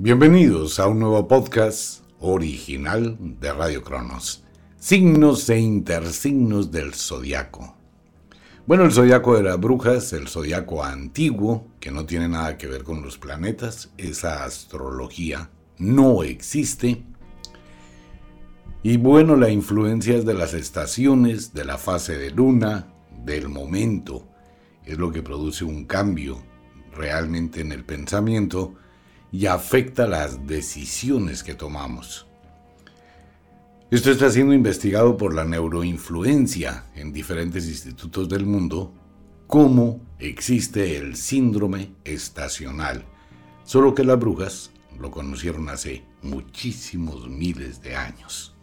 Bienvenidos a un nuevo podcast original de Radio Cronos. Signos e intersignos del zodiaco. Bueno, el zodiaco de las brujas, el zodiaco antiguo, que no tiene nada que ver con los planetas, esa astrología no existe. Y bueno, la influencia es de las estaciones, de la fase de luna, del momento, es lo que produce un cambio realmente en el pensamiento y afecta las decisiones que tomamos. Esto está siendo investigado por la neuroinfluencia en diferentes institutos del mundo, cómo existe el síndrome estacional, solo que las brujas lo conocieron hace muchísimos miles de años.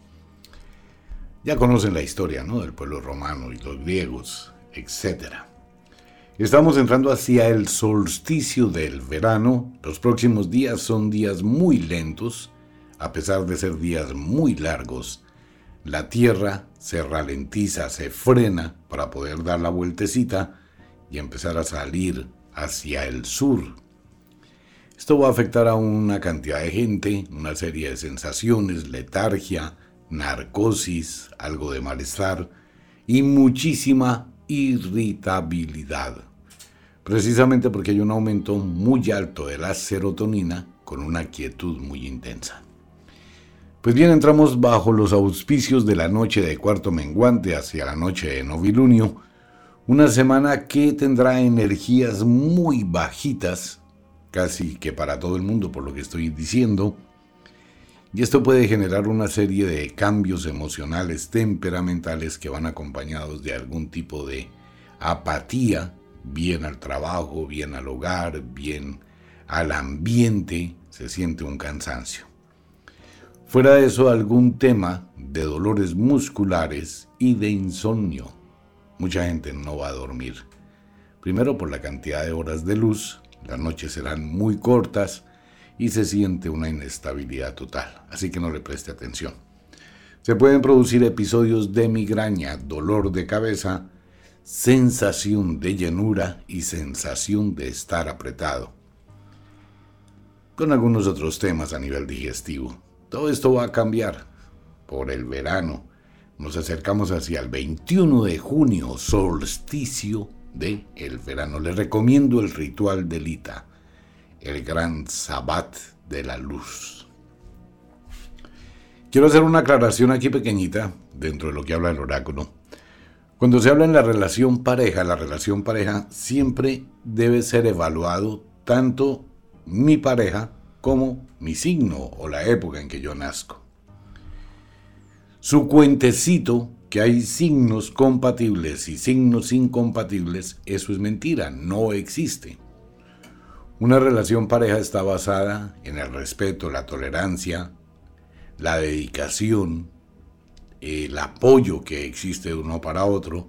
Ya conocen la historia ¿no? del pueblo romano y los griegos, etcétera. Estamos entrando hacia el solsticio del verano. Los próximos días son días muy lentos, a pesar de ser días muy largos. La Tierra se ralentiza, se frena para poder dar la vueltecita y empezar a salir hacia el sur. Esto va a afectar a una cantidad de gente, una serie de sensaciones, letargia, narcosis, algo de malestar y muchísima irritabilidad. Precisamente porque hay un aumento muy alto de la serotonina con una quietud muy intensa. Pues bien, entramos bajo los auspicios de la noche de cuarto menguante hacia la noche de novilunio, una semana que tendrá energías muy bajitas, casi que para todo el mundo por lo que estoy diciendo, y esto puede generar una serie de cambios emocionales, temperamentales que van acompañados de algún tipo de apatía, bien al trabajo, bien al hogar, bien al ambiente, se siente un cansancio. Fuera de eso, algún tema de dolores musculares y de insomnio. Mucha gente no va a dormir. Primero por la cantidad de horas de luz, las noches serán muy cortas, y se siente una inestabilidad total, así que no le preste atención. Se pueden producir episodios de migraña, dolor de cabeza, sensación de llenura y sensación de estar apretado. Con algunos otros temas a nivel digestivo. Todo esto va a cambiar por el verano. Nos acercamos hacia el 21 de junio, solsticio de el verano. Les recomiendo el ritual de Lita el gran sabbat de la luz. Quiero hacer una aclaración aquí pequeñita dentro de lo que habla el oráculo. Cuando se habla en la relación pareja, la relación pareja siempre debe ser evaluado tanto mi pareja como mi signo o la época en que yo nazco. Su cuentecito que hay signos compatibles y signos incompatibles, eso es mentira, no existe. Una relación pareja está basada en el respeto, la tolerancia, la dedicación, el apoyo que existe de uno para otro,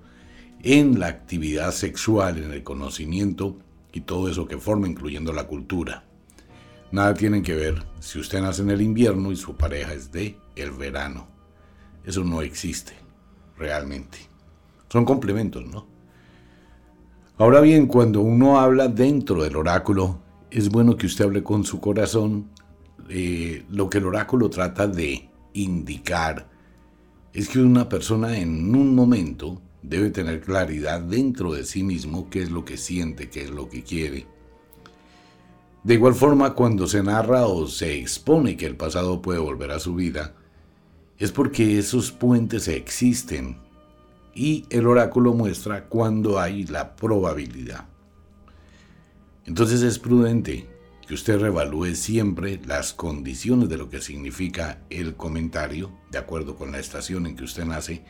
en la actividad sexual, en el conocimiento y todo eso que forma, incluyendo la cultura. Nada tiene que ver si usted nace en el invierno y su pareja es de el verano. Eso no existe realmente. Son complementos, ¿no? Ahora bien, cuando uno habla dentro del oráculo, es bueno que usted hable con su corazón. Eh, lo que el oráculo trata de indicar es que una persona en un momento debe tener claridad dentro de sí mismo qué es lo que siente, qué es lo que quiere. De igual forma, cuando se narra o se expone que el pasado puede volver a su vida, es porque esos puentes existen y el oráculo muestra cuando hay la probabilidad. Entonces es prudente que usted revalúe siempre las condiciones de lo que significa el comentario, de acuerdo con la estación en que usted nace,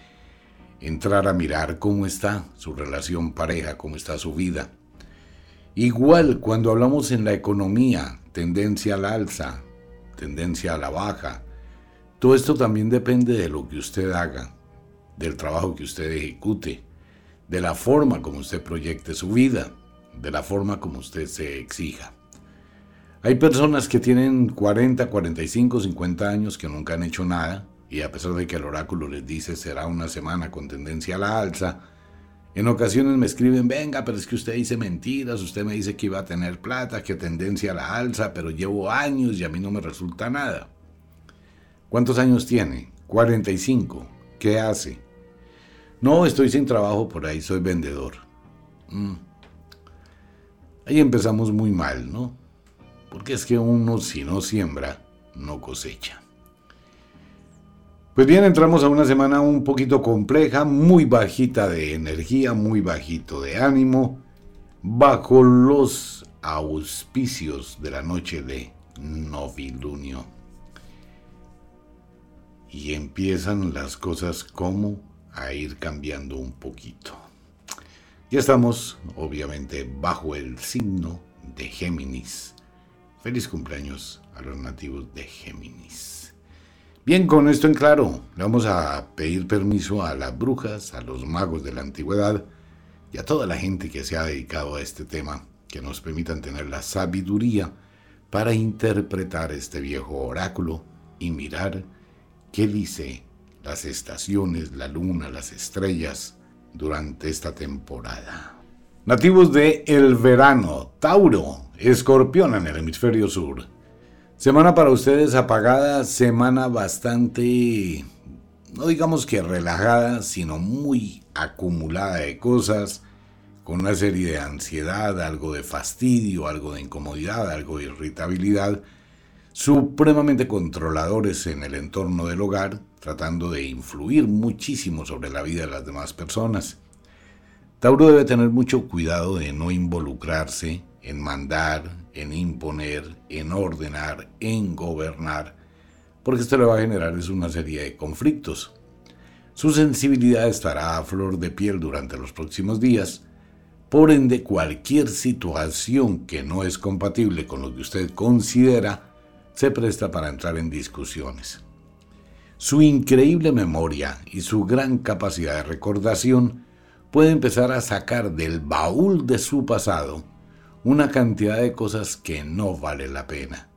entrar a mirar cómo está su relación pareja, cómo está su vida. Igual cuando hablamos en la economía, tendencia al alza, tendencia a la baja. Todo esto también depende de lo que usted haga, del trabajo que usted ejecute, de la forma como usted proyecte su vida, de la forma como usted se exija. Hay personas que tienen 40, 45, 50 años que nunca han hecho nada y a pesar de que el oráculo les dice será una semana con tendencia a la alza, en ocasiones me escriben, venga, pero es que usted dice mentiras, usted me dice que iba a tener plata, que tendencia a la alza, pero llevo años y a mí no me resulta nada. ¿Cuántos años tiene? 45. ¿Qué hace? No, estoy sin trabajo por ahí, soy vendedor. Mm. Ahí empezamos muy mal, ¿no? Porque es que uno si no siembra, no cosecha. Pues bien, entramos a una semana un poquito compleja, muy bajita de energía, muy bajito de ánimo, bajo los auspicios de la noche de novilunio. Y empiezan las cosas como a ir cambiando un poquito. Ya estamos, obviamente, bajo el signo de Géminis. Feliz cumpleaños a los nativos de Géminis. Bien, con esto en claro, le vamos a pedir permiso a las brujas, a los magos de la antigüedad y a toda la gente que se ha dedicado a este tema, que nos permitan tener la sabiduría para interpretar este viejo oráculo y mirar qué dice las estaciones, la luna, las estrellas durante esta temporada. Nativos de el verano, Tauro, escorpión en el hemisferio sur. Semana para ustedes apagada, semana bastante, no digamos que relajada, sino muy acumulada de cosas, con una serie de ansiedad, algo de fastidio, algo de incomodidad, algo de irritabilidad, supremamente controladores en el entorno del hogar, tratando de influir muchísimo sobre la vida de las demás personas. Tauro debe tener mucho cuidado de no involucrarse en mandar, en imponer, en ordenar, en gobernar, porque esto le va a generar es una serie de conflictos. Su sensibilidad estará a flor de piel durante los próximos días, por ende cualquier situación que no es compatible con lo que usted considera se presta para entrar en discusiones. Su increíble memoria y su gran capacidad de recordación puede empezar a sacar del baúl de su pasado una cantidad de cosas que no vale la pena.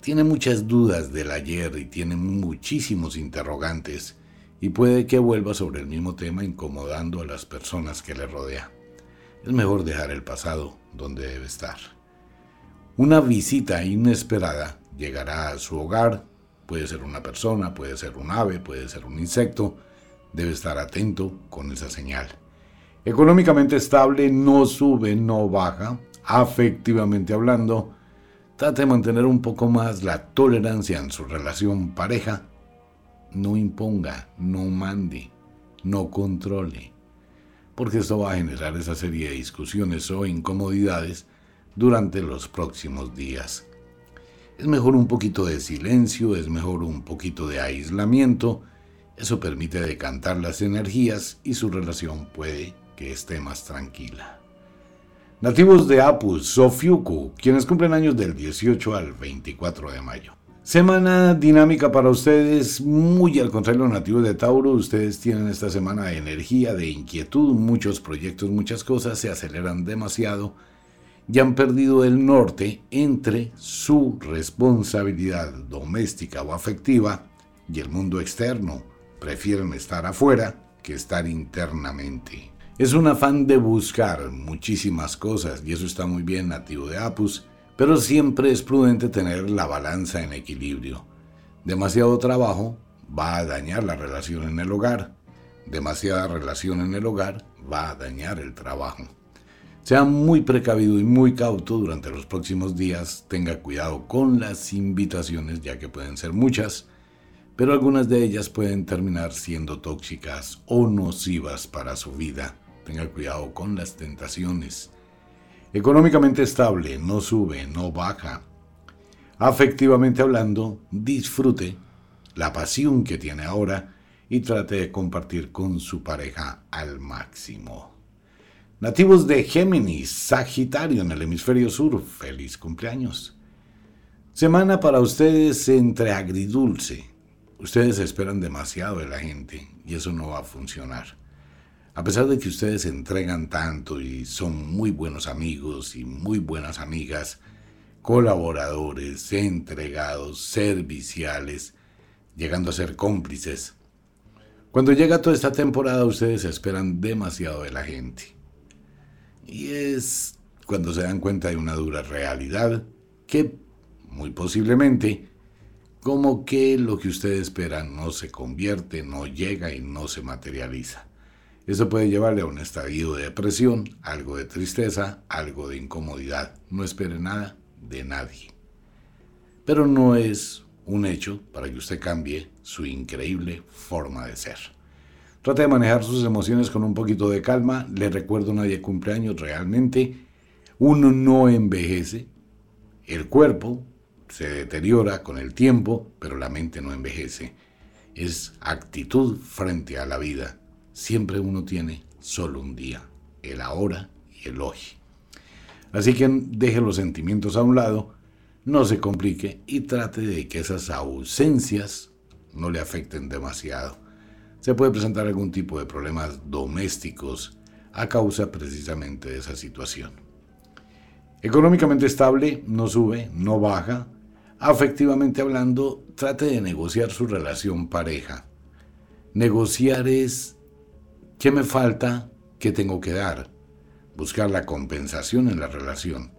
Tiene muchas dudas del ayer y tiene muchísimos interrogantes y puede que vuelva sobre el mismo tema incomodando a las personas que le rodean. Es mejor dejar el pasado donde debe estar. Una visita inesperada llegará a su hogar, puede ser una persona, puede ser un ave, puede ser un insecto, debe estar atento con esa señal. Económicamente estable, no sube, no baja. Afectivamente hablando, trate de mantener un poco más la tolerancia en su relación pareja. No imponga, no mande, no controle, porque esto va a generar esa serie de discusiones o incomodidades durante los próximos días. Es mejor un poquito de silencio, es mejor un poquito de aislamiento, eso permite decantar las energías y su relación puede que esté más tranquila. Nativos de Apus, Sofiuku, quienes cumplen años del 18 al 24 de mayo. Semana dinámica para ustedes, muy al contrario los nativos de Tauro, ustedes tienen esta semana de energía, de inquietud, muchos proyectos, muchas cosas se aceleran demasiado y han perdido el norte entre su responsabilidad doméstica o afectiva y el mundo externo. Prefieren estar afuera que estar internamente. Es un afán de buscar muchísimas cosas y eso está muy bien nativo de Apus, pero siempre es prudente tener la balanza en equilibrio. Demasiado trabajo va a dañar la relación en el hogar. Demasiada relación en el hogar va a dañar el trabajo. Sea muy precavido y muy cauto durante los próximos días. Tenga cuidado con las invitaciones ya que pueden ser muchas, pero algunas de ellas pueden terminar siendo tóxicas o nocivas para su vida Tenga cuidado con las tentaciones. Económicamente estable, no sube, no baja. Afectivamente hablando, disfrute la pasión que tiene ahora y trate de compartir con su pareja al máximo. Nativos de Géminis, Sagitario en el hemisferio sur, feliz cumpleaños. Semana para ustedes entre agridulce. Ustedes esperan demasiado de la gente y eso no va a funcionar. A pesar de que ustedes entregan tanto y son muy buenos amigos y muy buenas amigas, colaboradores, entregados, serviciales, llegando a ser cómplices, cuando llega toda esta temporada ustedes esperan demasiado de la gente. Y es cuando se dan cuenta de una dura realidad que muy posiblemente como que lo que ustedes esperan no se convierte, no llega y no se materializa. Eso puede llevarle a un estadio de depresión, algo de tristeza, algo de incomodidad. No espere nada de nadie. Pero no es un hecho para que usted cambie su increíble forma de ser. Trate de manejar sus emociones con un poquito de calma. Le recuerdo nadie cumpleaños realmente. Uno no envejece. El cuerpo se deteriora con el tiempo, pero la mente no envejece. Es actitud frente a la vida. Siempre uno tiene solo un día, el ahora y el hoy. Así que deje los sentimientos a un lado, no se complique y trate de que esas ausencias no le afecten demasiado. Se puede presentar algún tipo de problemas domésticos a causa precisamente de esa situación. Económicamente estable, no sube, no baja, afectivamente hablando, trate de negociar su relación pareja. Negociar es qué me falta, qué tengo que dar. Buscar la compensación en la relación.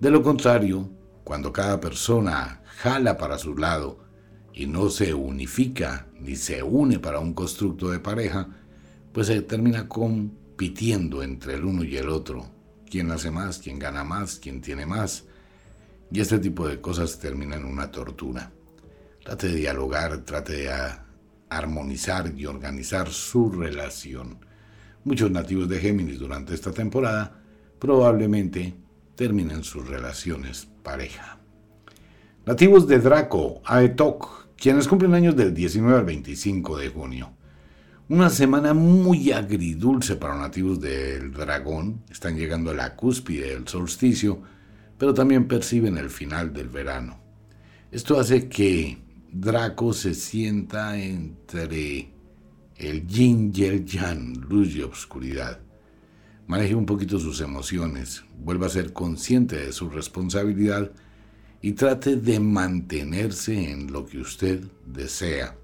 De lo contrario, cuando cada persona jala para su lado y no se unifica ni se une para un constructo de pareja, pues se termina compitiendo entre el uno y el otro. ¿Quién hace más? ¿Quién gana más? ¿Quién tiene más? Y este tipo de cosas terminan en una tortura. Trate de dialogar, trate de armonizar y organizar su relación. Muchos nativos de Géminis durante esta temporada probablemente terminen sus relaciones pareja. Nativos de Draco, Aetok, quienes cumplen años del 19 al 25 de junio. Una semana muy agridulce para nativos del dragón. Están llegando a la cúspide del solsticio pero también perciben el final del verano. Esto hace que Draco se sienta entre el yin y el yang, luz y oscuridad. Maneje un poquito sus emociones, vuelva a ser consciente de su responsabilidad y trate de mantenerse en lo que usted desea.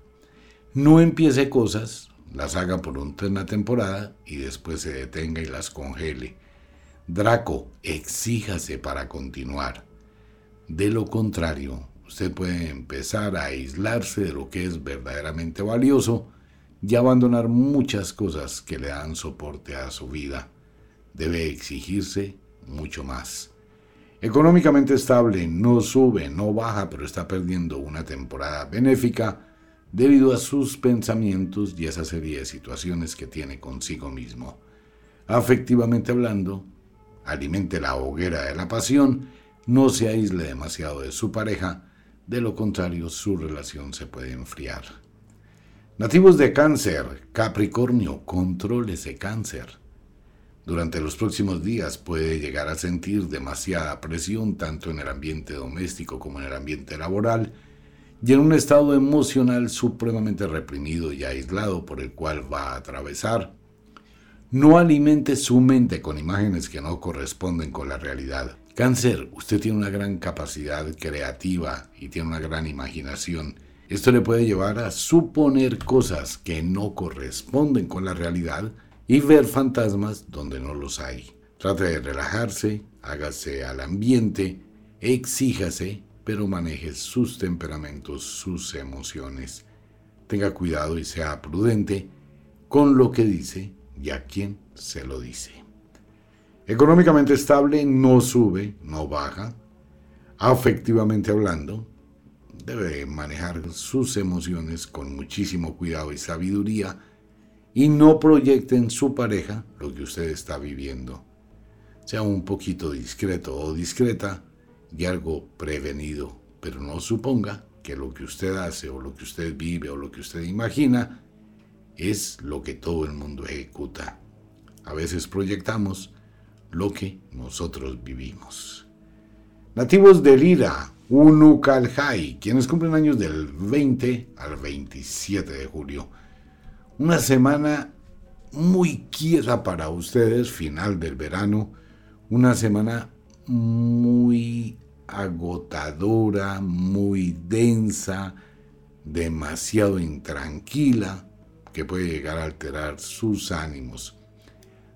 No empiece cosas, las haga por una temporada y después se detenga y las congele Draco, exíjase para continuar. De lo contrario, usted puede empezar a aislarse de lo que es verdaderamente valioso y abandonar muchas cosas que le dan soporte a su vida. Debe exigirse mucho más. Económicamente estable, no sube, no baja, pero está perdiendo una temporada benéfica debido a sus pensamientos y esa serie de situaciones que tiene consigo mismo. Afectivamente hablando, alimente la hoguera de la pasión, no se aísle demasiado de su pareja, de lo contrario su relación se puede enfriar. Nativos de cáncer, Capricornio, controle ese cáncer. Durante los próximos días puede llegar a sentir demasiada presión tanto en el ambiente doméstico como en el ambiente laboral y en un estado emocional supremamente reprimido y aislado por el cual va a atravesar no alimente su mente con imágenes que no corresponden con la realidad. Cáncer, usted tiene una gran capacidad creativa y tiene una gran imaginación. Esto le puede llevar a suponer cosas que no corresponden con la realidad y ver fantasmas donde no los hay. Trate de relajarse, hágase al ambiente, exíjase, pero maneje sus temperamentos, sus emociones. Tenga cuidado y sea prudente con lo que dice y a quién se lo dice. Económicamente estable, no sube, no baja. Afectivamente hablando, debe manejar sus emociones con muchísimo cuidado y sabiduría y no proyecte en su pareja lo que usted está viviendo. Sea un poquito discreto o discreta y algo prevenido, pero no suponga que lo que usted hace o lo que usted vive o lo que usted imagina es lo que todo el mundo ejecuta. A veces proyectamos lo que nosotros vivimos. Nativos de Lira, Unucalhai, quienes cumplen años del 20 al 27 de julio. Una semana muy quieta para ustedes, final del verano, una semana muy agotadora, muy densa, demasiado intranquila, puede llegar a alterar sus ánimos.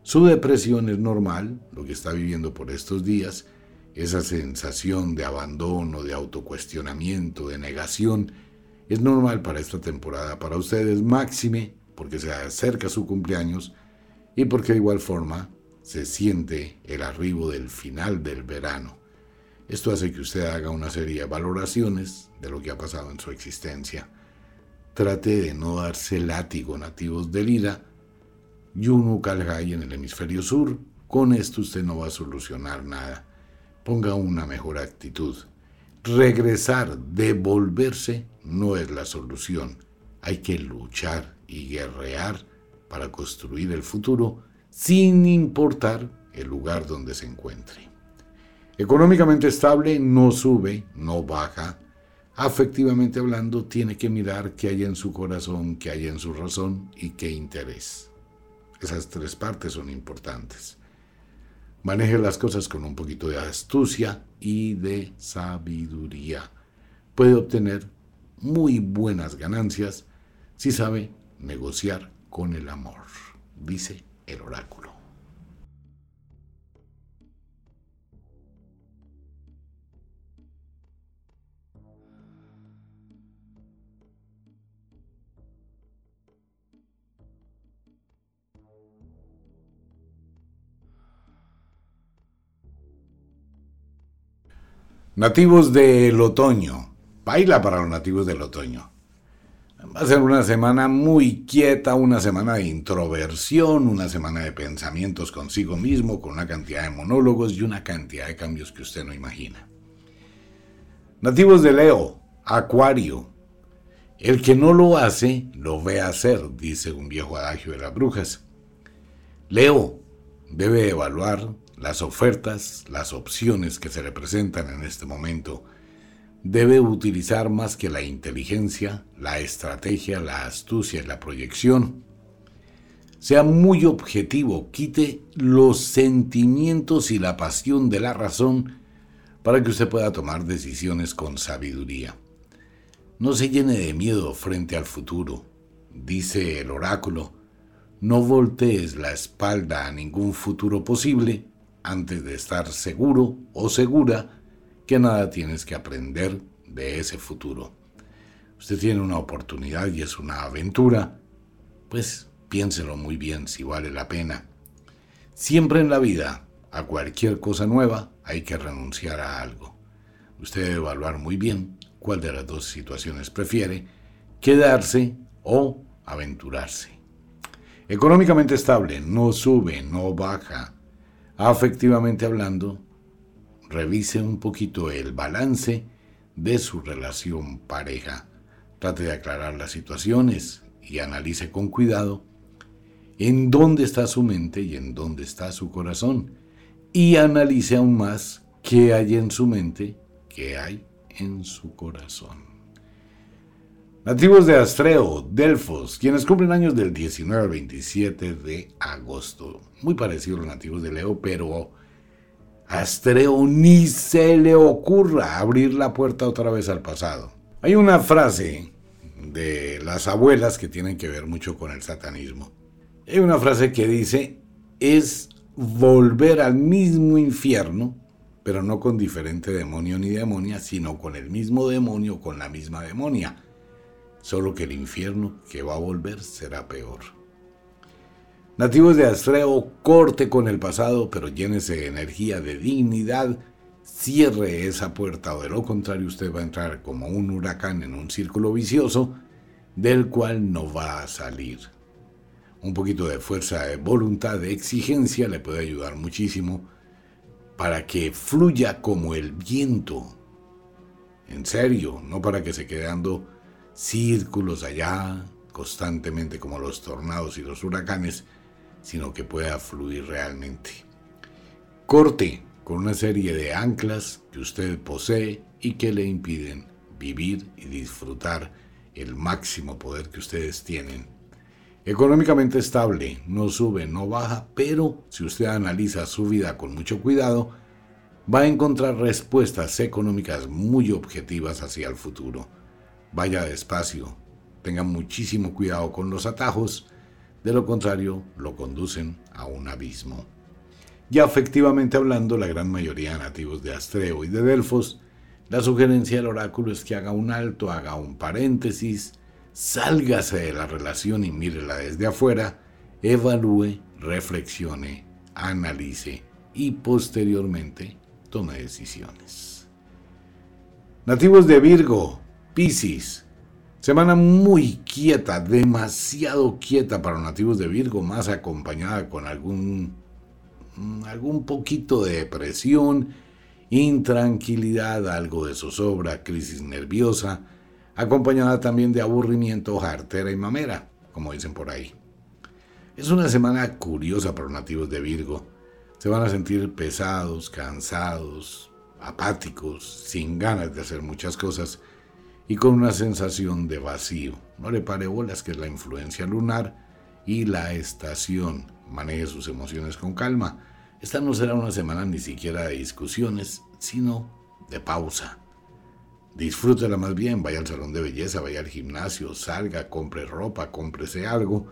Su depresión es normal, lo que está viviendo por estos días, esa sensación de abandono, de autocuestionamiento, de negación, es normal para esta temporada, para ustedes máxime, porque se acerca su cumpleaños y porque de igual forma se siente el arribo del final del verano. Esto hace que usted haga una serie de valoraciones de lo que ha pasado en su existencia. Trate de no darse látigo nativos del ira Yunu Kalgai en el hemisferio sur. Con esto usted no va a solucionar nada. Ponga una mejor actitud. Regresar, devolverse, no es la solución. Hay que luchar y guerrear para construir el futuro sin importar el lugar donde se encuentre. Económicamente estable, no sube, no baja. Afectivamente hablando, tiene que mirar qué hay en su corazón, qué hay en su razón y qué interés. Esas tres partes son importantes. Maneje las cosas con un poquito de astucia y de sabiduría. Puede obtener muy buenas ganancias si sabe negociar con el amor, dice el oráculo. Nativos del otoño. Baila para los nativos del otoño. Va a ser una semana muy quieta, una semana de introversión, una semana de pensamientos consigo mismo, con una cantidad de monólogos y una cantidad de cambios que usted no imagina. Nativos de Leo, Acuario. El que no lo hace, lo ve hacer, dice un viejo adagio de las brujas. Leo debe evaluar las ofertas, las opciones que se le presentan en este momento, debe utilizar más que la inteligencia, la estrategia, la astucia y la proyección. Sea muy objetivo, quite los sentimientos y la pasión de la razón para que usted pueda tomar decisiones con sabiduría. No se llene de miedo frente al futuro. Dice el oráculo, no voltees la espalda a ningún futuro posible antes de estar seguro o segura que nada tienes que aprender de ese futuro. Usted tiene una oportunidad y es una aventura, pues piénselo muy bien si vale la pena. Siempre en la vida, a cualquier cosa nueva, hay que renunciar a algo. Usted debe evaluar muy bien cuál de las dos situaciones prefiere, quedarse o aventurarse. Económicamente estable, no sube, no baja, afectivamente hablando, revise un poquito el balance de su relación pareja. Trate de aclarar las situaciones y analice con cuidado en dónde está su mente y en dónde está su corazón. Y analice aún más qué hay en su mente, qué hay en su corazón. Nativos de Astreo, Delfos, quienes cumplen años del 19 al 27 de agosto. Muy parecido a los nativos de Leo, pero Astreo ni se le ocurra abrir la puerta otra vez al pasado. Hay una frase de las abuelas que tienen que ver mucho con el satanismo. Hay una frase que dice, es volver al mismo infierno, pero no con diferente demonio ni demonia, sino con el mismo demonio, con la misma demonia solo que el infierno que va a volver será peor. Nativos de Astreo, corte con el pasado, pero llénese de energía, de dignidad, cierre esa puerta o de lo contrario usted va a entrar como un huracán en un círculo vicioso del cual no va a salir. Un poquito de fuerza de voluntad, de exigencia le puede ayudar muchísimo para que fluya como el viento. En serio, no para que se quede dando círculos allá constantemente como los tornados y los huracanes, sino que pueda fluir realmente. Corte, con una serie de anclas que usted posee y que le impiden vivir y disfrutar el máximo poder que ustedes tienen. Económicamente estable, no sube, no baja, pero si usted analiza su vida con mucho cuidado, va a encontrar respuestas económicas muy objetivas hacia el futuro. Vaya despacio, tenga muchísimo cuidado con los atajos, de lo contrario lo conducen a un abismo. Ya efectivamente hablando, la gran mayoría de nativos de Astreo y de Delfos, la sugerencia del oráculo es que haga un alto, haga un paréntesis, sálgase de la relación y mírela desde afuera, evalúe, reflexione, analice y posteriormente tome decisiones. Nativos de Virgo, Piscis, semana muy quieta, demasiado quieta para los nativos de Virgo, más acompañada con algún Mm, algún poquito de depresión, intranquilidad, algo de zozobra, crisis nerviosa, acompañada también de aburrimiento, jartera y mamera, como dicen por ahí. Es una semana curiosa para los nativos de Virgo. Se van a sentir pesados, cansados, apáticos, sin ganas de hacer muchas cosas y con una sensación de vacío. No le pare bolas que es la influencia lunar y la estación maneje sus emociones con calma. Esta no será una semana ni siquiera de discusiones, sino de pausa. Disfrútela más bien, vaya al salón de belleza, vaya al gimnasio, salga, compre ropa, cómprese algo,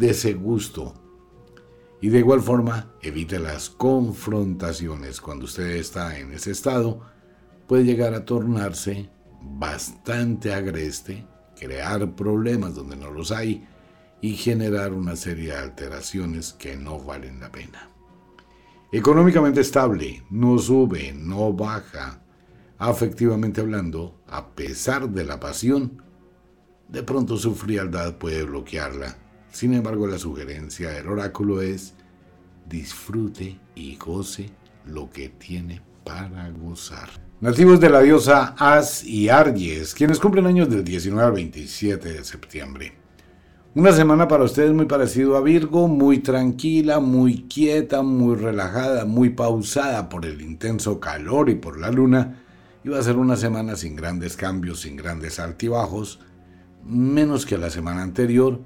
ese gusto. Y de igual forma, evite las confrontaciones. Cuando usted está en ese estado, puede llegar a tornarse bastante agreste, crear problemas donde no los hay y generar una serie de alteraciones que no valen la pena. Económicamente estable, no sube, no baja. Afectivamente hablando, a pesar de la pasión, de pronto su frialdad puede bloquearla. Sin embargo, la sugerencia del oráculo es disfrute y goce lo que tiene para gozar. Nativos de la diosa As y Argies, quienes cumplen años del 19 al 27 de septiembre. Una semana para ustedes muy parecido a Virgo, muy tranquila, muy quieta, muy relajada, muy pausada por el intenso calor y por la luna. Iba a ser una semana sin grandes cambios, sin grandes altibajos, menos que la semana anterior,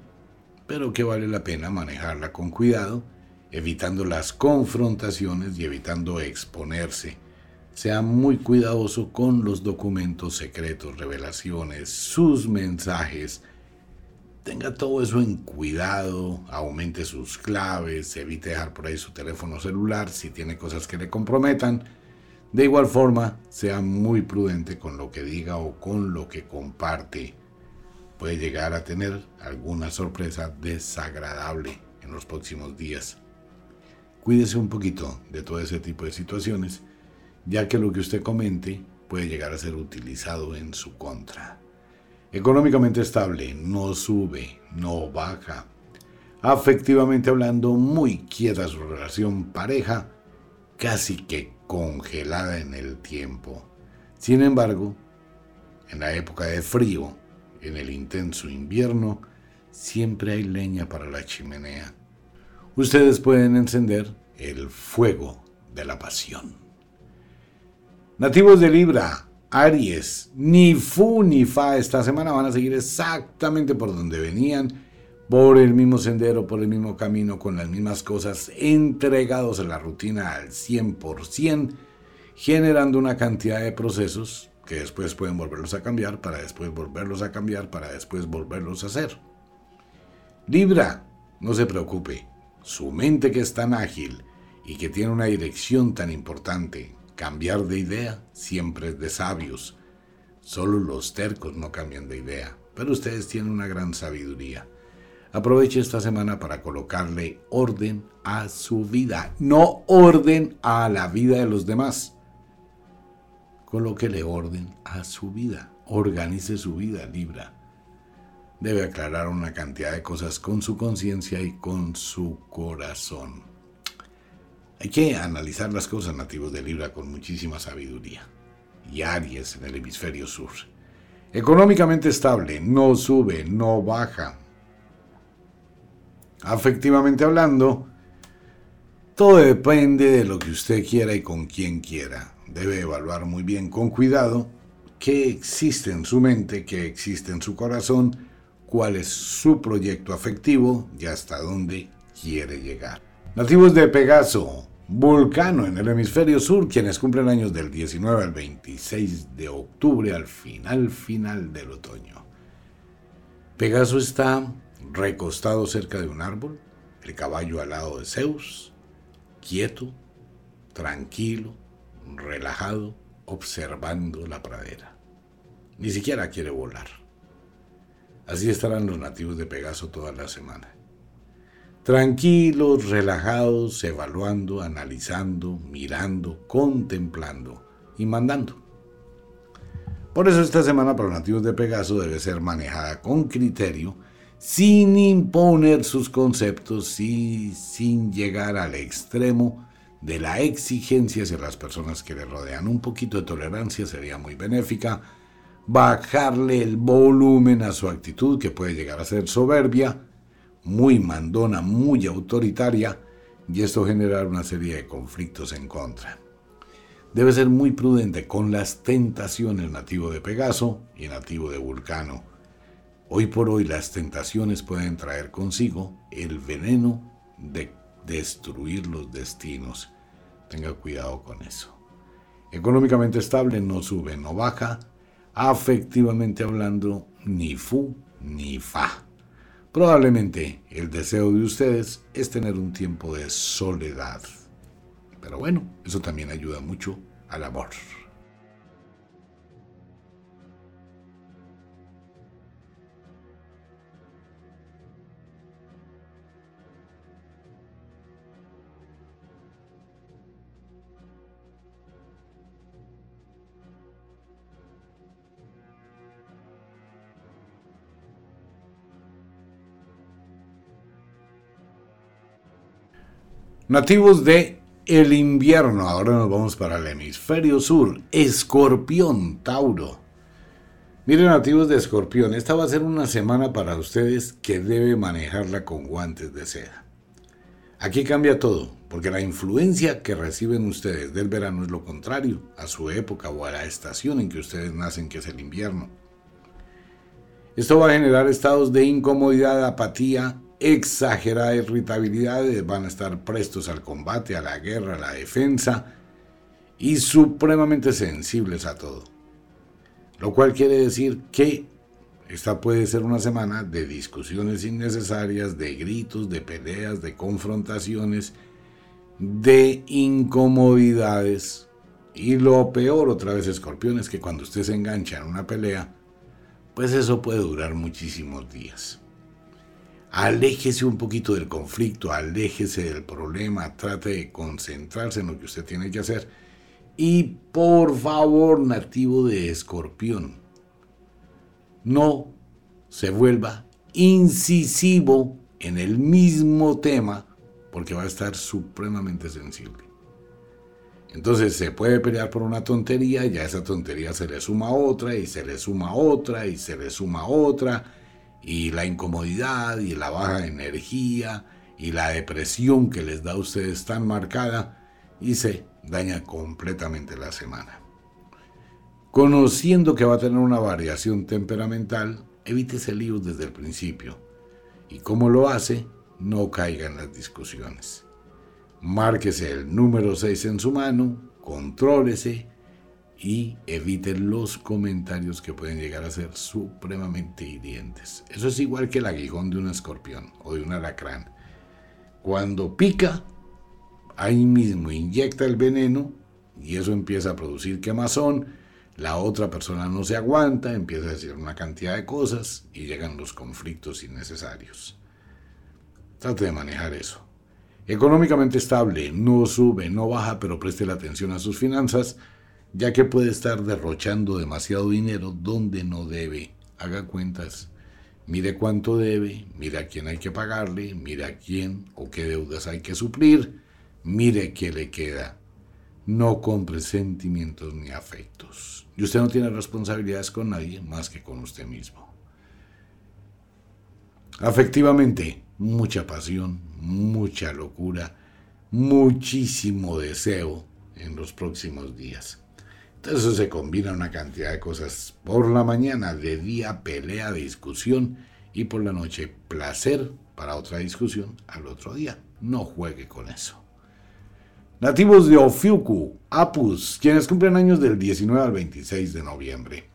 pero que vale la pena manejarla con cuidado, evitando las confrontaciones y evitando exponerse. Sea muy cuidadoso con los documentos secretos, revelaciones, sus mensajes, tenga todo eso en cuidado, aumente sus claves, evite dejar por ahí su teléfono celular si tiene cosas que le comprometan. De igual forma, sea muy prudente con lo que diga o con lo que comparte. Puede llegar a tener alguna sorpresa desagradable en los próximos días. Cuídese un poquito de todo ese tipo de situaciones, ya que lo que usted comente puede llegar a ser utilizado en su contra. Económicamente estable, no sube, no baja. Afectivamente hablando, muy quieta su relación pareja, casi que congelada en el tiempo. Sin embargo, en la época de frío, en el intenso invierno, siempre hay leña para la chimenea. Ustedes pueden encender el fuego de la pasión. Nativos de Libra, Aries, ni fu ni fa esta semana van a seguir exactamente por donde venían, por el mismo sendero, por el mismo camino, con las mismas cosas, entregados a la rutina al 100%, generando una cantidad de procesos que después pueden volverlos a cambiar, para después volverlos a cambiar, para después volverlos a hacer. Libra, no se preocupe, su mente que es tan ágil y que tiene una dirección tan importante, Cambiar de idea siempre es de sabios. Solo los tercos no cambian de idea, pero ustedes tienen una gran sabiduría. Aproveche esta semana para colocarle orden a su vida, no orden a la vida de los demás. Colóquele orden a su vida, organice su vida, Libra. Debe aclarar una cantidad de cosas con su conciencia y con su corazón. Hay que analizar las cosas nativos de Libra con muchísima sabiduría. Y Aries en el hemisferio sur. Económicamente estable, no sube, no baja. Afectivamente hablando, Todo depende de lo que usted quiera y con quién quiera. Debe evaluar muy bien con cuidado qué existe en su mente, qué existe en su corazón, cuál es su proyecto afectivo y hasta dónde quiere llegar. Nativos de Pegaso, Vulcano en el hemisferio sur, quienes cumplen años del 19 al 26 de octubre, al final final del otoño. Pegaso está recostado cerca de un árbol, el caballo al lado de Zeus, quieto, tranquilo, relajado, observando la pradera. Ni siquiera quiere volar. Así estarán los nativos de Pegaso toda la semana. Tranquilos, relajados, evaluando, analizando, mirando, contemplando y mandando. Por eso esta semana para los nativos de Pegaso debe ser manejada con criterio, sin imponer sus conceptos y sin llegar al extremo de la exigencia hacia las personas que le rodean. Un poquito de tolerancia sería muy benéfica. Bajarle el volumen a su actitud, que puede llegar a ser soberbia, muy mandona, muy autoritaria, y esto generar una serie de conflictos en contra. Debe ser muy prudente con las tentaciones nativo de Pegaso y nativo de Vulcano. Hoy por hoy las tentaciones pueden traer consigo el veneno de destruir los destinos. Tenga cuidado con eso. Económicamente estable, no sube, no baja. Afectivamente hablando, ni fu ni fa. Probablemente el deseo de ustedes es tener un tiempo de soledad. Pero bueno, eso también ayuda mucho al amor. Nativos de el invierno. Ahora nos vamos para el hemisferio sur. Escorpión, Tauro. Miren, nativos de Escorpión, esta va a ser una semana para ustedes que debe manejarla con guantes de seda. Aquí cambia todo, porque la influencia que reciben ustedes del verano es lo contrario a su época o a la estación en que ustedes nacen, que es el invierno. Esto va a generar estados de incomodidad, apatía, exagerada irritabilidad, van a estar prestos al combate, a la guerra, a la defensa y supremamente sensibles a todo. Lo cual quiere decir que esta puede ser una semana de discusiones innecesarias, de gritos, de peleas, de confrontaciones, de incomodidades. Y lo peor otra vez, escorpión, es que cuando usted se engancha en una pelea, pues eso puede durar muchísimos días aléjese un poquito del conflicto, aléjese del problema, trate de concentrarse en lo que usted tiene que hacer. Y por favor, nativo de escorpión, no se vuelva incisivo en el mismo tema porque va a estar supremamente sensible. Entonces se puede pelear por una tontería, y a esa tontería se le suma otra y se le suma otra y se le suma otra y la incomodidad y la baja energía y la depresión que les da a ustedes tan marcada y se daña completamente la semana. Conociendo que va a tener una variación temperamental, evítese líos desde el principio y como lo hace, no caiga en las discusiones. Márquese el número 6 en su mano, contrólese y eviten los comentarios que pueden llegar a ser supremamente hirientes. Eso es igual que el aguijón de un escorpión o de un alacrán. Cuando pica, ahí mismo inyecta el veneno y eso empieza a producir quemazón. La otra persona no se aguanta, empieza a decir una cantidad de cosas y llegan los conflictos innecesarios. Trate de manejar eso. Económicamente estable, no sube, no baja, pero preste la atención a sus finanzas ya que puede estar derrochando demasiado dinero donde no debe. Haga cuentas. Mire cuánto debe, mire a quién hay que pagarle, mire a quién o qué deudas hay que suplir, mire qué le queda. No compre sentimientos ni afectos. Y usted no tiene responsabilidades con nadie más que con usted mismo. Afectivamente, mucha pasión, mucha locura, muchísimo deseo en los próximos días. Entonces se combina una cantidad de cosas. Por la mañana, de día, pelea, discusión y por la noche, placer para otra discusión al otro día. No juegue con eso. Nativos de Ofiuku, Apus, quienes cumplen años del 19 al 26 de noviembre.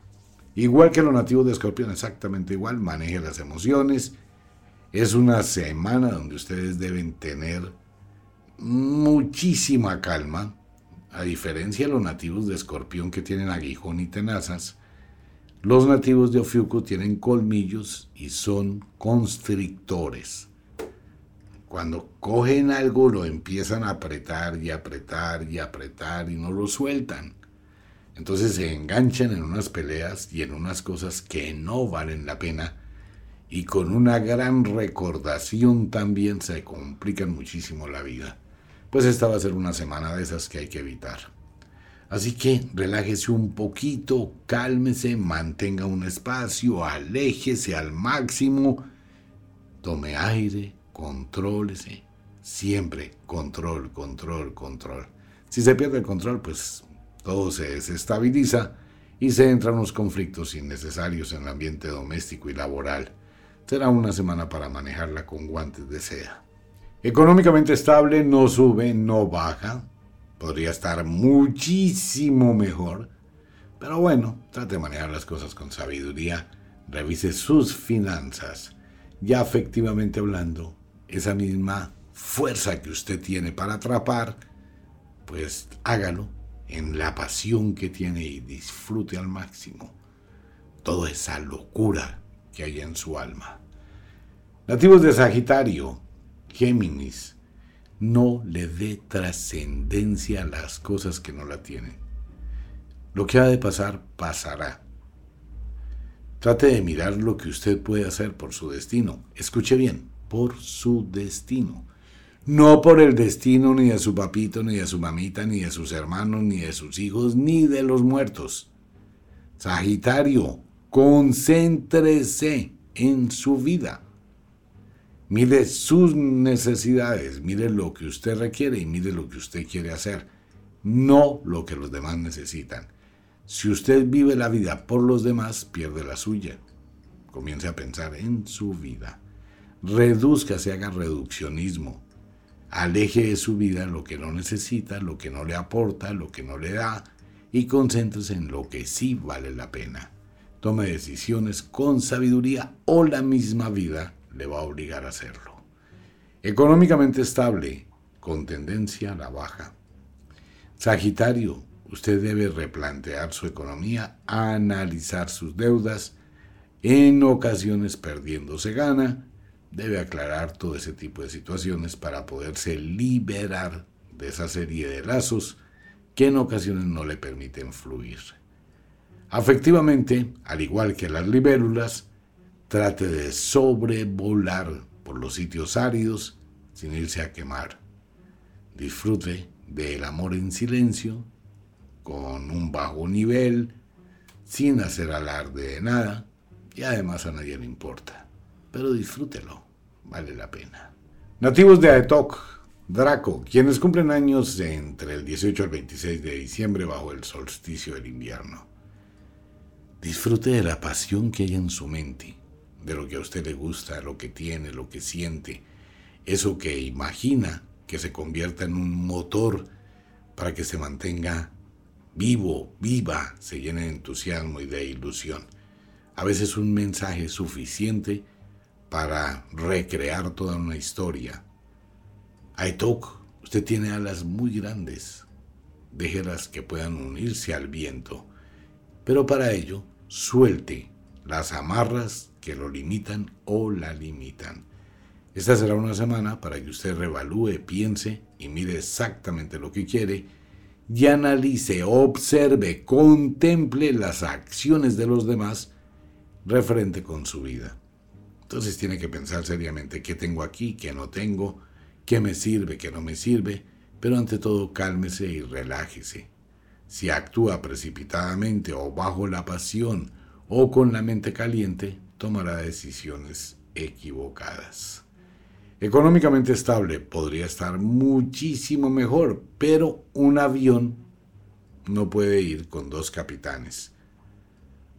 Igual que los nativos de Escorpión, exactamente igual, maneje las emociones. Es una semana donde ustedes deben tener muchísima calma, a diferencia de los nativos de Escorpión que tienen aguijón y tenazas. Los nativos de Ofiuku tienen colmillos y son constrictores. Cuando cogen algo lo empiezan a apretar y apretar y apretar y no lo sueltan. Entonces se enganchan en unas peleas y en unas cosas que no valen la pena y con una gran recordación también se complican muchísimo la vida. Pues esta va a ser una semana de esas que hay que evitar. Así que relájese un poquito, cálmese, mantenga un espacio, aléjese al máximo, tome aire, contrólese. Siempre control, control, control. Si se pierde el control, pues todo se desestabiliza y se entran los conflictos innecesarios en el ambiente doméstico y laboral. Será una semana para manejarla con guantes de seda. Económicamente estable, no sube, no baja. Podría estar muchísimo mejor. Pero bueno, trate de manejar las cosas con sabiduría. Revise sus finanzas. Ya efectivamente hablando, esa misma fuerza que usted tiene para atrapar, pues hágalo en la pasión que tiene y disfrute al máximo toda esa locura que hay en su alma. Nativos de Sagitario, Géminis, no le dé trascendencia a las cosas que no la tienen. Lo que ha de pasar, pasará. Trate de mirar lo que usted puede hacer por su destino. Escuche bien, por su destino. No por el destino ni de su papito, ni de su mamita, ni de sus hermanos, ni de sus hijos, ni de los muertos. Sagitario, concéntrese en su vida. Mire sus necesidades, mire lo que usted requiere y mire lo que usted quiere hacer, no lo que los demás necesitan. Si usted vive la vida por los demás, pierde la suya. Comience a pensar en su vida reduzca, se haga reduccionismo. Aleje de su vida lo que no necesita, lo que no le aporta, lo que no le da y concéntrese en lo que sí vale la pena. Tome decisiones con sabiduría o la misma vida le va a obligar a hacerlo. Económicamente estable, con tendencia a la baja. Sagitario, usted debe replantear su economía, analizar sus deudas, en ocasiones perdiéndose gana, debe aclarar todo ese tipo de situaciones para poderse liberar de esa serie de lazos que en ocasiones no le permiten fluir. Afectivamente, al igual que las libélulas, trate de sobrevolar por los sitios áridos sin irse a quemar. Disfrute del amor en silencio, con un bajo nivel, sin hacer alarde de nada, y además a nadie le importa pero disfrútelo, vale la pena. Nativos de Aetok, Draco, quienes cumplen años entre el 18 al 26 de diciembre bajo el solsticio del invierno. Disfrute de la pasión que hay en su mente, de lo que a usted le gusta, lo que tiene, lo que siente, eso que imagina que se convierta en un motor para que se mantenga vivo, viva, se llene de entusiasmo y de ilusión. A veces un mensaje suficiente para recrear toda una historia. Aitok, usted tiene alas muy grandes. Déjelas que puedan unirse al viento. Pero para ello, suelte las amarras que lo limitan o la limitan. Esta será una semana para que usted revalúe, piense y mire exactamente lo que quiere y analice, observe, contemple las acciones de los demás referente con su vida. Entonces tiene que pensar seriamente qué tengo aquí, qué no tengo, qué me sirve, qué no me sirve, pero ante todo cálmese y relájese. Si actúa precipitadamente o bajo la pasión o con la mente caliente, tomará decisiones equivocadas. Económicamente estable podría estar muchísimo mejor, pero un avión no puede ir con dos capitanes.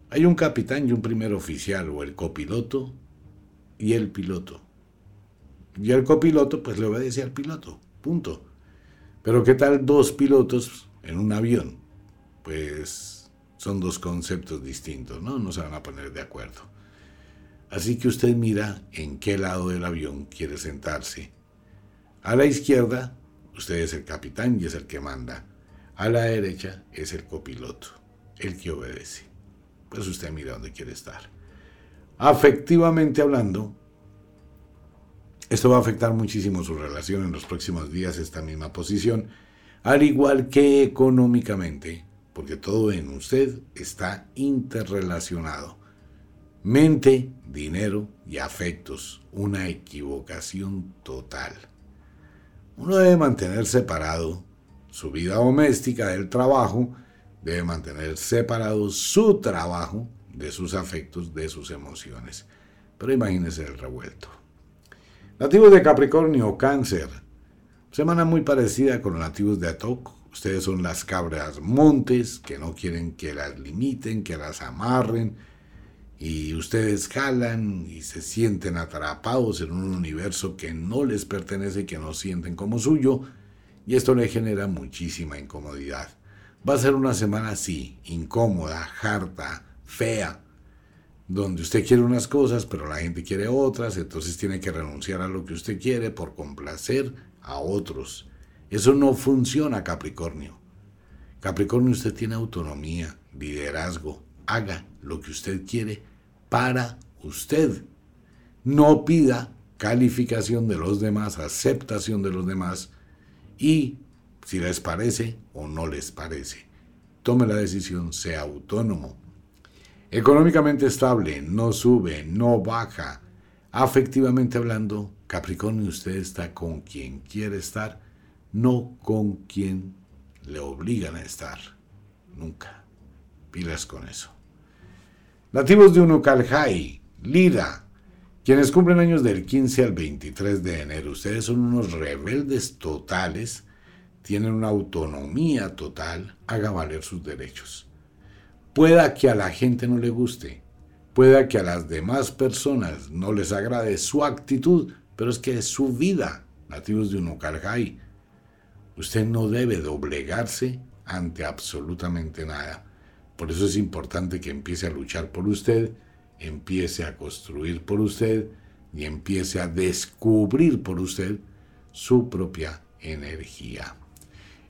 Hay un capitán y un primer oficial, o el copiloto y el piloto. Y el copiloto pues le obedece al piloto, punto. Pero ¿qué tal dos pilotos en un avión? Pues son dos conceptos distintos, ¿no? No se van a poner de acuerdo. Así que usted mira en qué lado del avión quiere sentarse. A la izquierda, usted es el capitán y es el que manda. A la derecha es el copiloto, el que obedece. Pues usted mira dónde quiere estar. Afectivamente hablando, esto va a afectar muchísimo su relación en los próximos días, esta misma posición, al igual que económicamente, porque todo en usted está interrelacionado. Mente, dinero y afectos, una equivocación total. Uno debe mantener separado su vida doméstica del trabajo, debe mantener separado su trabajo de sus afectos, de sus emociones. Pero imagínese el revuelto. Nativos de Capricornio, Cáncer. Semana muy parecida con los nativos de Atok. Ustedes son las cabras montes que no quieren que las limiten, que las amarren. Y ustedes jalan y se sienten atrapados en un universo que no les pertenece, que no sienten como suyo y esto le genera muchísima incomodidad. Va a ser una semana así, incómoda, harta, fea, donde usted quiere unas cosas, pero la gente quiere otras, entonces tiene que renunciar a lo que usted quiere por complacer a otros. Eso no funciona, Capricornio. Capricornio, usted tiene autonomía, liderazgo, haga lo que usted quiere para usted. No pida calificación de los demás, aceptación de los demás, y si les parece o no les parece. Tome la decisión, sea autónomo. Económicamente estable, no sube, no baja. Afectivamente hablando, Capricornio, usted está con quien quiere estar, no con quien le obligan a estar. Nunca. Pilas con eso. Nativos de Unucalhai, Lida, quienes cumplen años del 15 al 23 de enero, ustedes son unos rebeldes totales, tienen una autonomía total, haga valer sus derechos. Pueda que a la gente no le guste, pueda que a las demás personas no les agrade su actitud, pero es que es su vida, nativos de Unocarjay. Usted no debe doblegarse ante absolutamente nada. Por eso es importante que empiece a luchar por usted empiece a construir por usted y empiece a descubrir por usted su propia energía.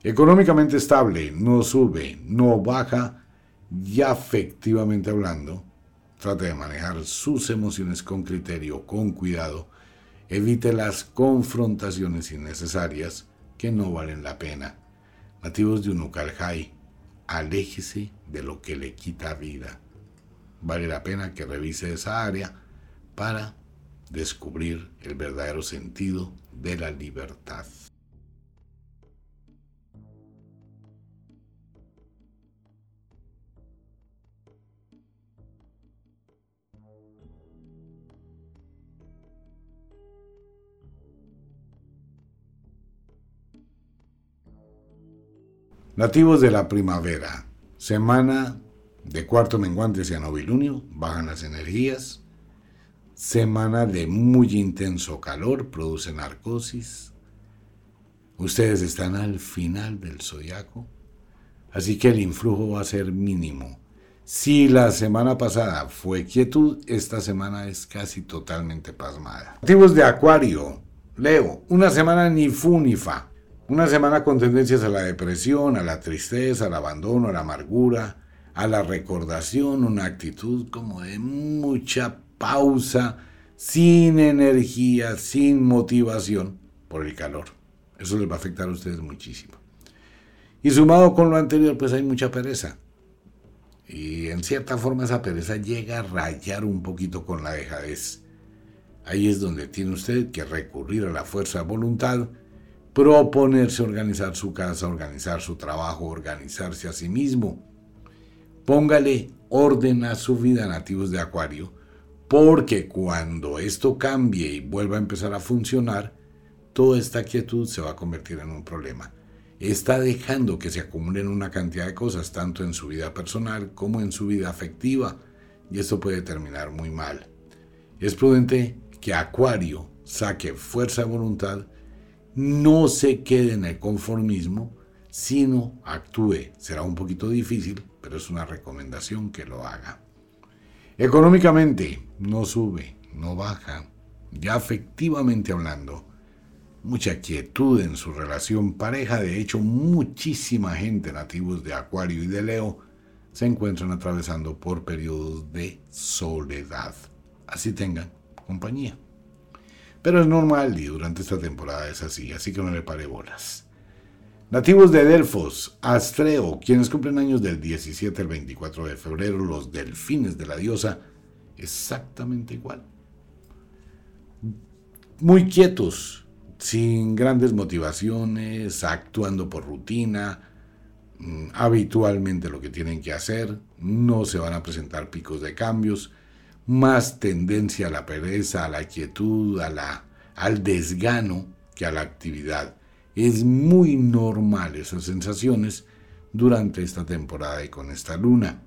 Económicamente estable, no sube, no baja y afectivamente hablando, trate de manejar sus emociones con criterio, con cuidado, evite las confrontaciones innecesarias que no valen la pena. Nativos de Unukalhai, aléjese de lo que le quita vida vale la pena que revise esa área para descubrir el verdadero sentido de la libertad. Nativos de la primavera, semana de cuarto menguante hacia novilunio, bajan las energías. Semana de muy intenso calor, produce narcosis. Ustedes están al final del zodiaco, así que el influjo va a ser mínimo. Si la semana pasada fue quietud, esta semana es casi totalmente pasmada. Activos de Acuario, Leo, una semana ni fu ni fa. Una semana con tendencias a la depresión, a la tristeza, al abandono, a la amargura, a la recordación, una actitud como de mucha pausa, sin energía, sin motivación por el calor. Eso les va a afectar a ustedes muchísimo. Y sumado con lo anterior, pues hay mucha pereza. Y en cierta forma esa pereza llega a rayar un poquito con la dejadez. Ahí es donde tiene usted que recurrir a la fuerza de voluntad, proponerse organizar su casa, organizar su trabajo, organizarse a sí mismo Póngale orden a su vida, nativos de Acuario. porque cuando esto cambie y vuelva a empezar a funcionar, toda esta quietud se va a convertir en un problema. Está dejando que se acumulen una cantidad de cosas, tanto en su vida personal como en su vida afectiva, y esto puede terminar muy mal. Es prudente que Acuario saque fuerza de voluntad, no se quede en el conformismo, sino actúe. Será un poquito difícil, pero es una recomendación que lo haga. Económicamente, no sube, no baja. Ya afectivamente hablando, mucha quietud en su relación pareja. De hecho, muchísima gente nativos de Acuario y de Leo se encuentran atravesando por periodos de soledad. Así tengan compañía. Pero es normal y durante esta temporada es así, así que no le pare bolas. Nativos de Delfos, Astreo, quienes cumplen años del 17 al 24 de febrero, los delfines de la diosa, exactamente igual. Muy quietos, sin grandes motivaciones, actuando por rutina, mm, habitualmente lo que tienen que hacer, no se van a presentar picos de cambios, más tendencia a la pereza, a la quietud, a la, al desgano que a la actividad. Es muy normal esas sensaciones durante esta temporada y con esta luna.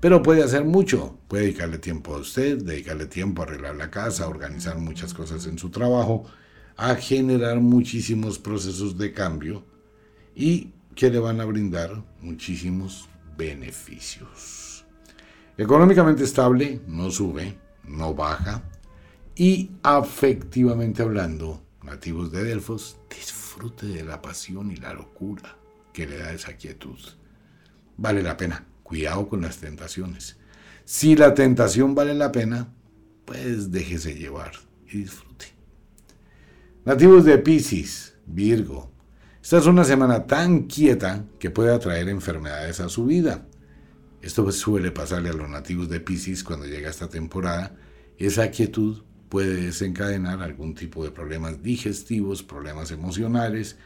Pero puede hacer mucho, puede dedicarle tiempo a usted, dedicarle tiempo a arreglar la casa, a organizar muchas cosas en su trabajo, a generar muchísimos procesos de cambio y que le van a brindar muchísimos beneficios. Económicamente estable, no sube, no baja. Y afectivamente hablando, nativos de Delfos, disfrute de la pasión y la locura que le da esa quietud. Vale la pena, cuidado con las tentaciones. Si la tentación vale la pena, pues déjese llevar y disfrute. Nativos de Pisces, Virgo. Esta es una semana tan quieta que puede atraer enfermedades a su vida. Esto suele pasarle a los nativos de Pisces cuando llega esta temporada. Esa quietud puede desencadenar algún tipo de problemas digestivos, problemas emocionales,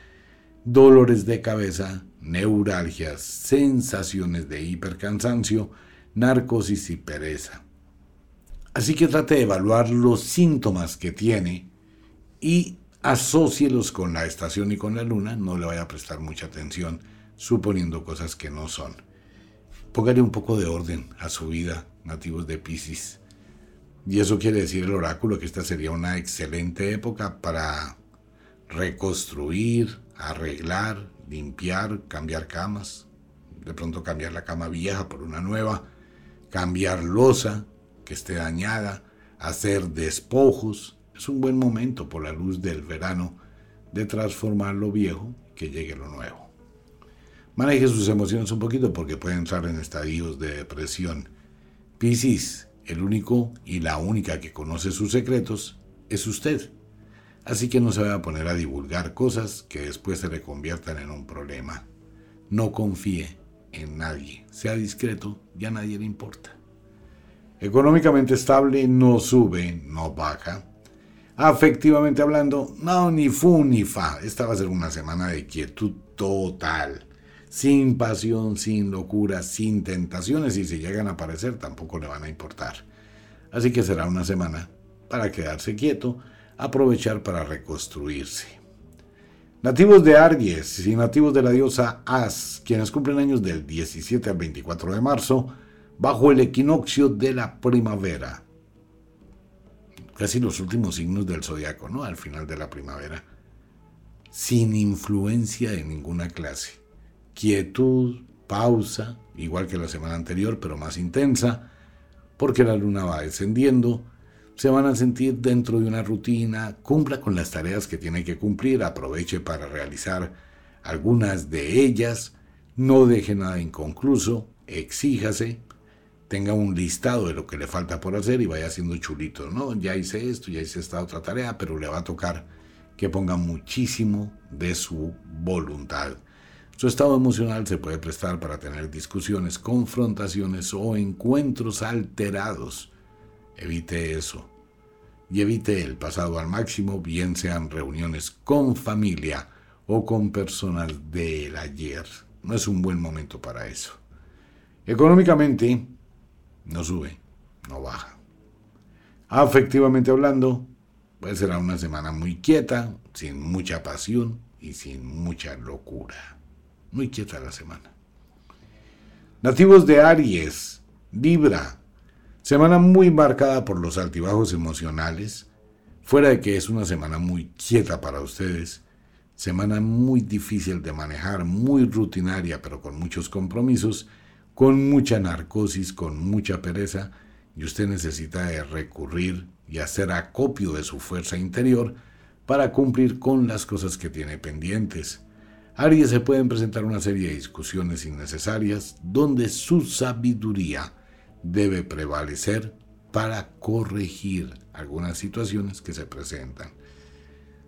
dolores de cabeza, neuralgias, sensaciones de hipercansancio, narcosis y pereza. Así que trate de evaluar los síntomas que tiene y asócielos con la estación y con la luna, no le vaya a prestar mucha atención suponiendo cosas que no son. Póngale un poco de orden a su vida, nativos de Pisces. Y eso quiere decir el oráculo que esta sería una excelente época para reconstruir, arreglar, limpiar, cambiar camas, de pronto cambiar la cama vieja por una nueva, cambiar losa que esté dañada, hacer despojos. Es un buen momento por la luz del verano de transformar lo viejo que llegue lo nuevo. Maneje sus emociones un poquito porque puede entrar en estadios de depresión. Piscis, el único y la única que conoce sus secretos es usted. Así que no se va a poner a divulgar cosas que después se le conviertan en un problema. No confíe en nadie. Sea discreto y a nadie le importa. Económicamente estable, no sube, no baja. Afectivamente hablando, no, ni fu ni fa. Esta va a ser una semana de quietud total sin pasión, sin locura, sin tentaciones y si llegan a aparecer tampoco le van a importar. Así que será una semana para quedarse quieto, aprovechar para reconstruirse. Nativos de Aries y nativos de la diosa As, quienes cumplen años del 17 al 24 de marzo, bajo el equinoccio de la primavera. Casi los últimos signos del zodiaco, ¿no? Al final de la primavera. Sin influencia de ninguna clase quietud, pausa, igual que la semana anterior, pero más intensa, porque la luna va descendiendo, se van a sentir dentro de una rutina, cumpla con las tareas que tiene que cumplir, aproveche para realizar algunas de ellas, no deje nada inconcluso, exíjase, tenga un listado de lo que le falta por hacer y vaya haciendo chulito, ¿no? Ya hice esto, ya hice esta otra tarea, pero le va a tocar que ponga muchísimo de su voluntad. Su estado emocional se puede prestar para tener discusiones, confrontaciones o encuentros alterados. Evite eso. Y evite el pasado al máximo, bien sean reuniones con familia o con personas del ayer. No es un buen momento para eso. Económicamente, no sube, no baja. Afectivamente hablando, pues será una semana muy quieta, sin mucha pasión y sin mucha locura. Muy quieta la semana. Nativos de Aries, Libra, semana muy marcada por los altibajos emocionales, fuera de que es una semana muy quieta para ustedes, semana muy difícil de manejar, muy rutinaria, pero con muchos compromisos, con mucha narcosis, con mucha pereza, y usted necesita recurrir y hacer acopio de su fuerza interior para cumplir con las cosas que tiene pendientes. Aries se pueden presentar una serie de discusiones innecesarias donde su sabiduría debe prevalecer para corregir algunas situaciones que se presentan.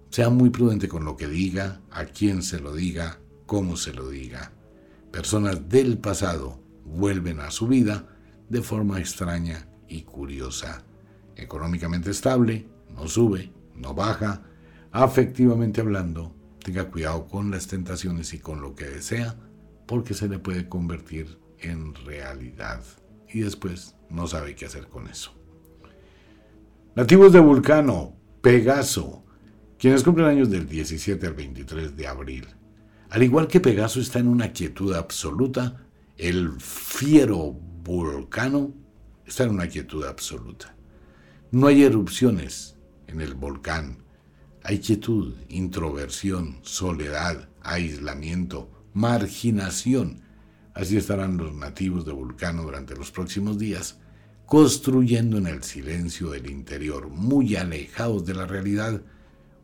Sea muy prudente con lo que diga, a quién se lo diga, cómo se lo diga. Personas del pasado vuelven a su vida de forma extraña y curiosa. Económicamente estable, no sube, no baja. Afectivamente hablando, tenga cuidado con las tentaciones y con lo que desea, porque se le puede convertir en realidad. Y después no sabe qué hacer con eso. Nativos de Vulcano, Pegaso, quienes cumplen años del 17 al 23 de abril. Al igual que Pegaso está en una quietud absoluta, el fiero volcano está en una quietud absoluta. No hay erupciones en el volcán. Hay quietud, introversión, soledad, aislamiento, marginación. Así estarán los nativos de Vulcano durante los próximos días, construyendo en el silencio del interior, muy alejados de la realidad,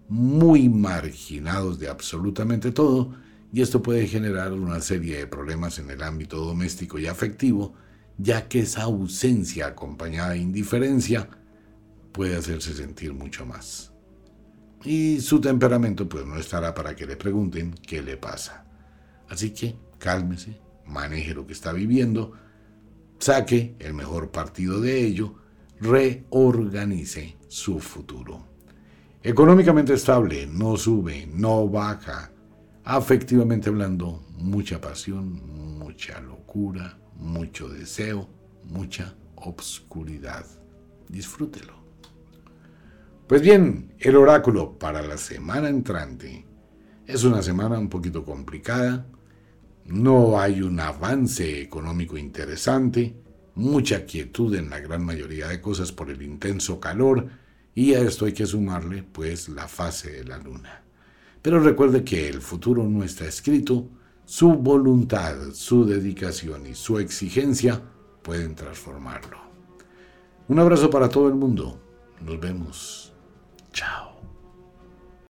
muy marginados de absolutamente todo, y esto puede generar una serie de problemas en el ámbito doméstico y afectivo, ya que esa ausencia acompañada de indiferencia puede hacerse sentir mucho más. Y su temperamento pues no estará para que le pregunten qué le pasa. Así que cálmese, maneje lo que está viviendo, saque el mejor partido de ello, reorganice su futuro. Económicamente estable, no sube, no baja. Afectivamente hablando, mucha pasión, mucha locura, mucho deseo, mucha obscuridad. Disfrútelo. Pues bien, el oráculo para la semana entrante es una semana un poquito complicada. No hay un avance económico interesante, mucha quietud en la gran mayoría de cosas por el intenso calor y a esto hay que sumarle, pues, la fase de la luna. Pero recuerde que el futuro no está escrito, su voluntad, su dedicación y su exigencia pueden transformarlo. Un abrazo para todo el mundo. Nos vemos. Chao.